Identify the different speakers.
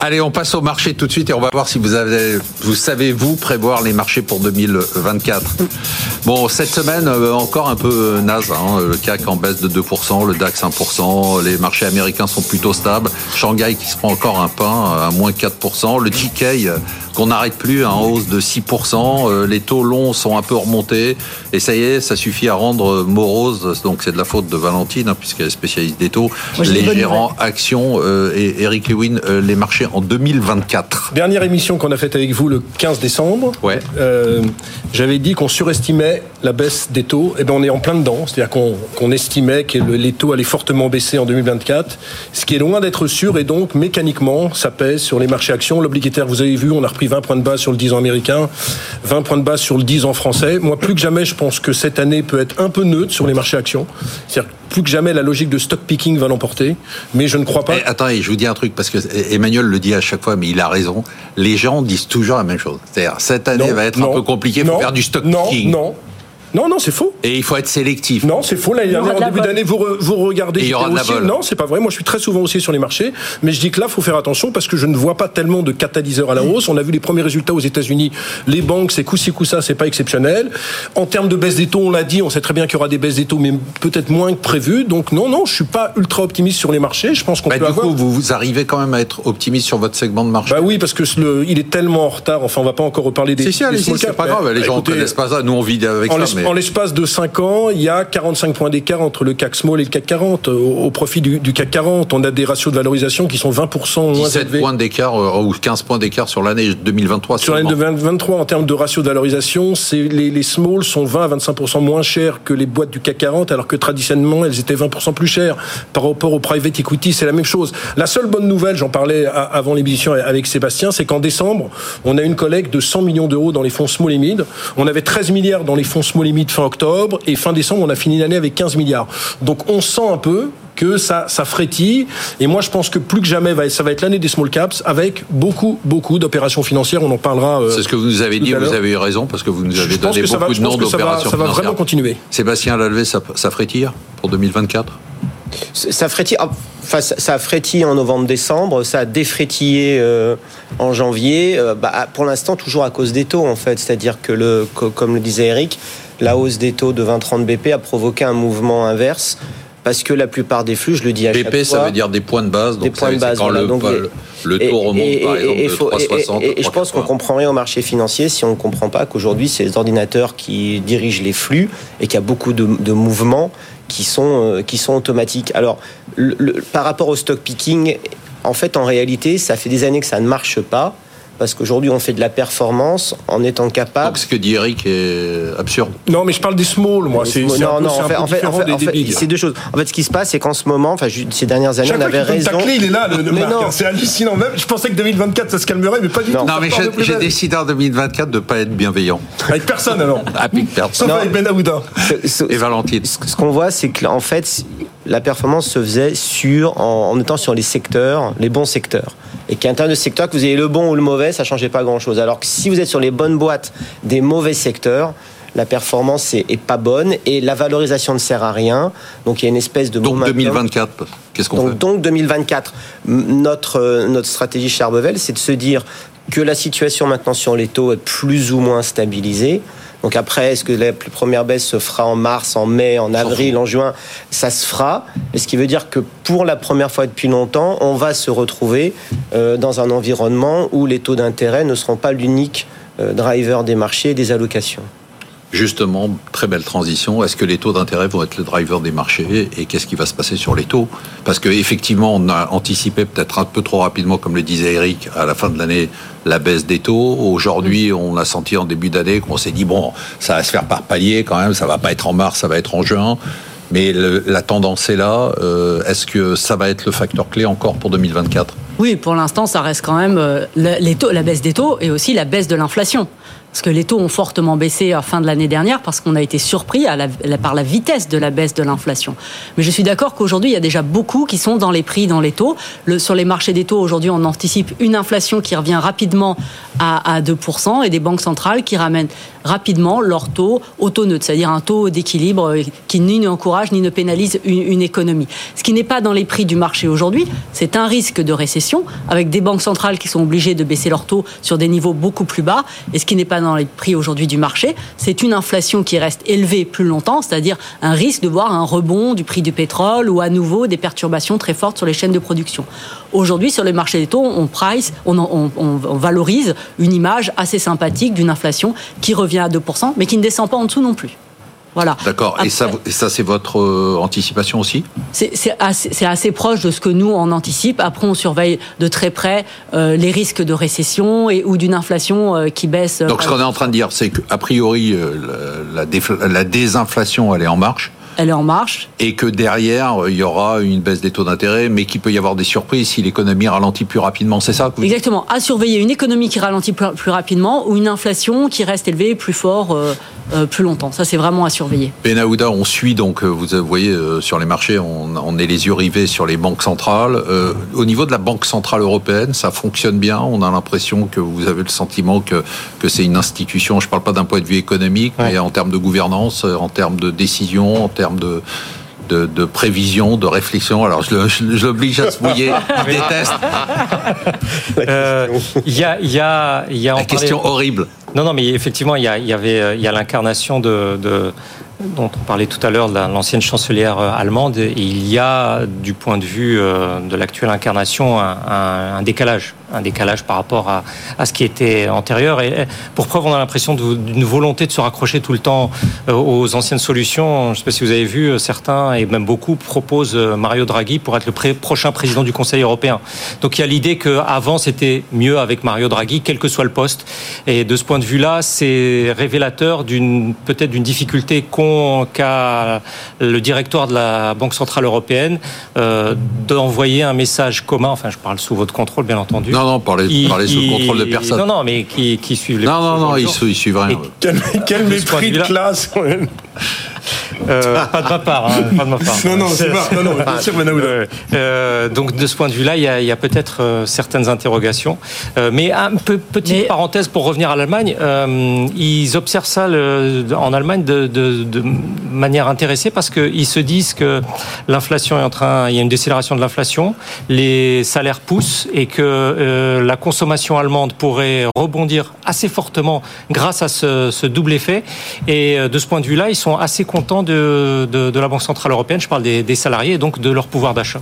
Speaker 1: Allez, on passe au marché tout de suite et on va voir si vous avez, vous savez vous prévoir les marchés pour 2024. Bon, cette semaine euh, encore un peu euh, naze. Hein. Le CAC en baisse de 2%, le DAX 1%, les marchés américains sont plutôt stables. Shanghai qui se prend encore un pain à moins 4%, le Nikkei qu'on n'arrête plus en hausse de 6%. Euh, les taux longs sont un peu remontés et ça y est, ça suffit à rendre morose. Donc c'est de la faute de Valentine hein, puisqu'elle est spécialiste des taux. les gérants actions et Eric Lewin les marchés en 2024.
Speaker 2: Dernière émission qu'on a faite avec vous le 15 décembre.
Speaker 1: Ouais.
Speaker 2: Euh, j'avais dit qu'on surestimait la baisse des taux. Et eh ben on est en plein dedans. C'est-à-dire qu'on estimait que les taux allaient fortement baisser en 2024, ce qui est loin d'être sûr. Et donc mécaniquement, ça pèse sur les marchés actions. L'obligataire, vous avez vu, on a repris 20 points de base sur le 10 ans américain, 20 points de base sur le 10 ans français. Moi, plus que jamais, je pense que cette année peut être un peu neutre sur les marchés actions. C'est-à-dire plus que jamais, la logique de stock picking va l'emporter. Mais je ne crois pas.
Speaker 1: Eh, attendez, je vous dis un truc, parce que Emmanuel le dit à chaque fois, mais il a raison. Les gens disent toujours la même chose. C'est-à-dire, cette année va être un peu compliquée, il faut faire du stock picking.
Speaker 2: Non, non, non, c'est faux.
Speaker 1: Et il faut être sélectif.
Speaker 2: Non, c'est faux. L'année dernière, en début d'année, vous, vous regardez.
Speaker 1: Et il y aura de la
Speaker 2: aussi... Non, c'est pas vrai. Moi, je suis très souvent aussi sur les marchés. Mais je dis que là, faut faire attention parce que je ne vois pas tellement de catalyseurs à la hausse. On a vu les premiers résultats aux États-Unis. Les banques, c'est coup-ci, coup-ça, c'est pas exceptionnel. En termes de baisse des taux, on l'a dit, on sait très bien qu'il y aura des baisses des taux, mais peut-être moins que prévu. Donc, non, non, je suis pas ultra optimiste sur les marchés. Je pense qu'on bah, peut
Speaker 1: du
Speaker 2: avoir.
Speaker 1: Coup, vous, arrivez quand même à être optimiste sur votre segment de marché.
Speaker 2: Bah oui, parce que le, il est tellement en retard. Enfin, on va pas encore reparler des.
Speaker 1: Si, si, c'est pas grave. Les bah, gens ne connaissent pas ça. Nous, on vit avec ça.
Speaker 2: En l'espace de 5 ans, il y a 45 points d'écart entre le CAC Small et le CAC 40 au, profit du, CAC 40. On a des ratios de valorisation qui sont 20% moins
Speaker 1: 17 points d'écart euh, ou 15 points d'écart sur l'année 2023.
Speaker 2: Sur l'année 2023, en termes de ratio de valorisation, c'est les, les small sont 20 à 25% moins chers que les boîtes du CAC 40, alors que traditionnellement elles étaient 20% plus chères par rapport au private equity. C'est la même chose. La seule bonne nouvelle, j'en parlais avant l'émission avec Sébastien, c'est qu'en décembre, on a une collecte de 100 millions d'euros dans les fonds small et mid. On avait 13 milliards dans les fonds small mid fin octobre et fin décembre, on a fini l'année avec 15 milliards. Donc on sent un peu que ça, ça frétille. Et moi, je pense que plus que jamais, ça va être l'année des small caps avec beaucoup, beaucoup d'opérations financières. On en parlera.
Speaker 1: Euh, C'est ce que vous nous avez dit. Vous avez eu raison parce que vous nous avez donné beaucoup de noms d'opérations
Speaker 2: Ça va vraiment continuer.
Speaker 1: Sébastien Lalvé, ça, ça frétille pour 2024
Speaker 3: ça frétille, enfin, ça frétille en novembre-décembre, ça a défrétillé euh, en janvier. Euh, bah, pour l'instant, toujours à cause des taux, en fait. C'est-à-dire que, le, comme le disait Eric, la hausse des taux de 20-30 BP a provoqué un mouvement inverse parce que la plupart des flux, je le dis à BP, chaque
Speaker 1: fois... BP, ça veut dire des points de base.
Speaker 3: Donc des points de base.
Speaker 1: Quand le, le, taux remonte, par exemple, de 3,60.
Speaker 3: Et, je pense qu'on comprend rien au marché financier si on ne comprend pas qu'aujourd'hui, c'est les ordinateurs qui dirigent les flux et qu'il y a beaucoup de, de mouvements qui sont, euh, qui sont automatiques. Alors, par rapport au stock picking, en fait, en réalité, ça fait des années que ça ne marche pas parce qu'aujourd'hui on fait de la performance en étant capable.
Speaker 1: Donc ce que dit Eric est absurde.
Speaker 2: Non, mais je parle des small, moi. C'est
Speaker 3: non, non. En fait, en fait, c'est deux choses. En fait, ce qui se passe, c'est qu'en ce moment, enfin, ces dernières années, on avait raison.
Speaker 2: Tacler, il est là, le, C'est hallucinant. Même, je pensais que 2024 ça se calmerait, mais pas du tout.
Speaker 1: Non, mais j'ai décidé en 2024 de ne pas être bienveillant.
Speaker 2: Avec personne alors.
Speaker 1: Avec personne.
Speaker 2: Sauf avec Ben Aouda.
Speaker 1: Et Valentine.
Speaker 3: Ce qu'on voit, c'est qu'en fait, la performance se faisait sur en, en étant sur les secteurs, les bons secteurs et qu'à l'intérieur de secteur, que vous ayez le bon ou le mauvais, ça ne changeait pas grand-chose. Alors que si vous êtes sur les bonnes boîtes des mauvais secteurs, la performance est, pas bonne et la valorisation ne sert à rien. Donc il y a une espèce de
Speaker 1: donc 2024, qu'est-ce qu'on fait?
Speaker 3: Donc 2024, notre notre stratégie chez Arbevel, c'est de se dire que la situation maintenant sur les taux est plus ou moins stabilisée. Donc après, est-ce que la plus première baisse se fera en mars, en mai, en avril, en juin? Ça se fera. Et ce qui veut dire que pour la première fois depuis longtemps, on va se retrouver euh, dans un environnement où les taux d'intérêt ne seront pas l'unique euh, driver des marchés et des allocations.
Speaker 1: Justement, très belle transition. Est-ce que les taux d'intérêt vont être le driver des marchés et qu'est-ce qui va se passer sur les taux? Parce qu'effectivement, on a anticipé peut-être un peu trop rapidement, comme le disait Eric, à la fin de l'année, la baisse des taux. Aujourd'hui, on a senti en début d'année qu'on s'est dit bon, ça va se faire par palier quand même. Ça va pas être en mars, ça va être en juin. Mais la tendance est là. Euh, est-ce que ça va être le facteur clé encore pour 2024
Speaker 4: Oui, pour l'instant, ça reste quand même euh, les taux, la baisse des taux et aussi la baisse de l'inflation parce que les taux ont fortement baissé à fin de l'année dernière parce qu'on a été surpris par la vitesse de la baisse de l'inflation. Mais je suis d'accord qu'aujourd'hui, il y a déjà beaucoup qui sont dans les prix, dans les taux. Sur les marchés des taux, aujourd'hui, on anticipe une inflation qui revient rapidement à, à 2% et des banques centrales qui ramènent rapidement leur taux au taux neutre, c'est-à-dire un taux d'équilibre qui ni n'encourage ni ne pénalise une, une économie. Ce qui n'est pas dans les prix du marché aujourd'hui, c'est un risque de récession récession, avec des banques centrales qui sont obligées de baisser leurs taux sur des niveaux beaucoup plus bas. Et ce qui n'est pas dans les prix aujourd'hui du marché, c'est une inflation qui reste élevée plus longtemps, c'est-à-dire un risque de voir un rebond du prix du pétrole ou à nouveau des perturbations très fortes sur les chaînes de production. Aujourd'hui, sur le marché des taux, on price, on, on, valorise une image assez sympathique d'une inflation qui revient à 2%, mais qui ne descend pas en dessous non plus. Voilà.
Speaker 1: D'accord. Et ça, ça c'est votre euh, anticipation aussi?
Speaker 4: C'est assez, assez, proche de ce que nous on anticipe. Après, on surveille de très près euh, les risques de récession et ou d'une inflation euh, qui baisse.
Speaker 1: Donc, ce qu'on est en train de dire, c'est qu'a priori, la, la, la désinflation, elle est en marche
Speaker 4: elle est en marche.
Speaker 1: Et que derrière, il y aura une baisse des taux d'intérêt, mais qu'il peut y avoir des surprises si l'économie ralentit plus rapidement, c'est ça
Speaker 4: Exactement. À surveiller une économie qui ralentit plus, rapidement ou une inflation qui reste élevée plus fort euh, plus longtemps. Ça, c'est vraiment à surveiller.
Speaker 1: Benaouda, on suit donc, euh, vous voyez, sur les marchés, on, on, est les yeux rivés sur les banques centrales. au niveau de la Banque Centrale Européenne, ça fonctionne bien. On a l'impression que vous avez le sentiment que, que c'est une institution, je ne parle pas d'un point de vue économique, mais en termes de gouvernance, en termes de décision, en termes de, de, prévision, de réflexion. Alors, je, l'oblige à se mouiller. je déteste.
Speaker 5: Euh, il y a, y a, y a
Speaker 1: La question horrible.
Speaker 5: Non, non, mais effectivement, il y, a, avait, il y a l'incarnation de, dont on parlait tout à l'heure de l'ancienne chancelière euh, allemande, il y a, du point de vue euh, de l'actuelle incarnation, un, décalage, un décalage par rapport à, à, ce qui était antérieur. Et pour preuve, on a l'impression d'une volonté de se raccrocher tout le temps euh, aux anciennes solutions. Je ne sais pas si vous avez vu, certains et même beaucoup proposent Mario Draghi pour être le prochain président du Conseil européen. Donc il y a l'idée qu'avant c'était mieux avec Mario Draghi, quel que soit le poste. Et de ce point de vue-là, c'est révélateur d'une peut-être d'une difficulté qu'a le directoire de la Banque Centrale Européenne euh, d'envoyer un message commun, enfin je parle sous votre contrôle bien entendu.
Speaker 1: Non, non, parlez, parlez sous le contrôle de personne.
Speaker 5: Non, non, mais qui, qui suivent les...
Speaker 1: Non, non, non, ils, suivent rien.
Speaker 2: quel, quel mépris de classe
Speaker 5: euh, pas de ma part, hein, pas de ma part.
Speaker 2: Non, non, c'est pas. Non, non,
Speaker 5: euh, euh, donc de ce point de vue-là, il y a, il y a peut-être euh, certaines interrogations. Euh, mais un peu petite parenthèse pour revenir à l'Allemagne, ils observent ça le, en Allemagne de, de, de, manière intéressée parce qu'ils se disent que l'inflation est en train, il y a une décélération de l'inflation, les salaires poussent et que la consommation allemande pourrait rebondir assez fortement grâce à ce, ce double effet. Et de ce point de vue-là, ils sont assez contents de, la Banque Centrale Européenne, je parle des salariés et donc de leur pouvoir d'achat.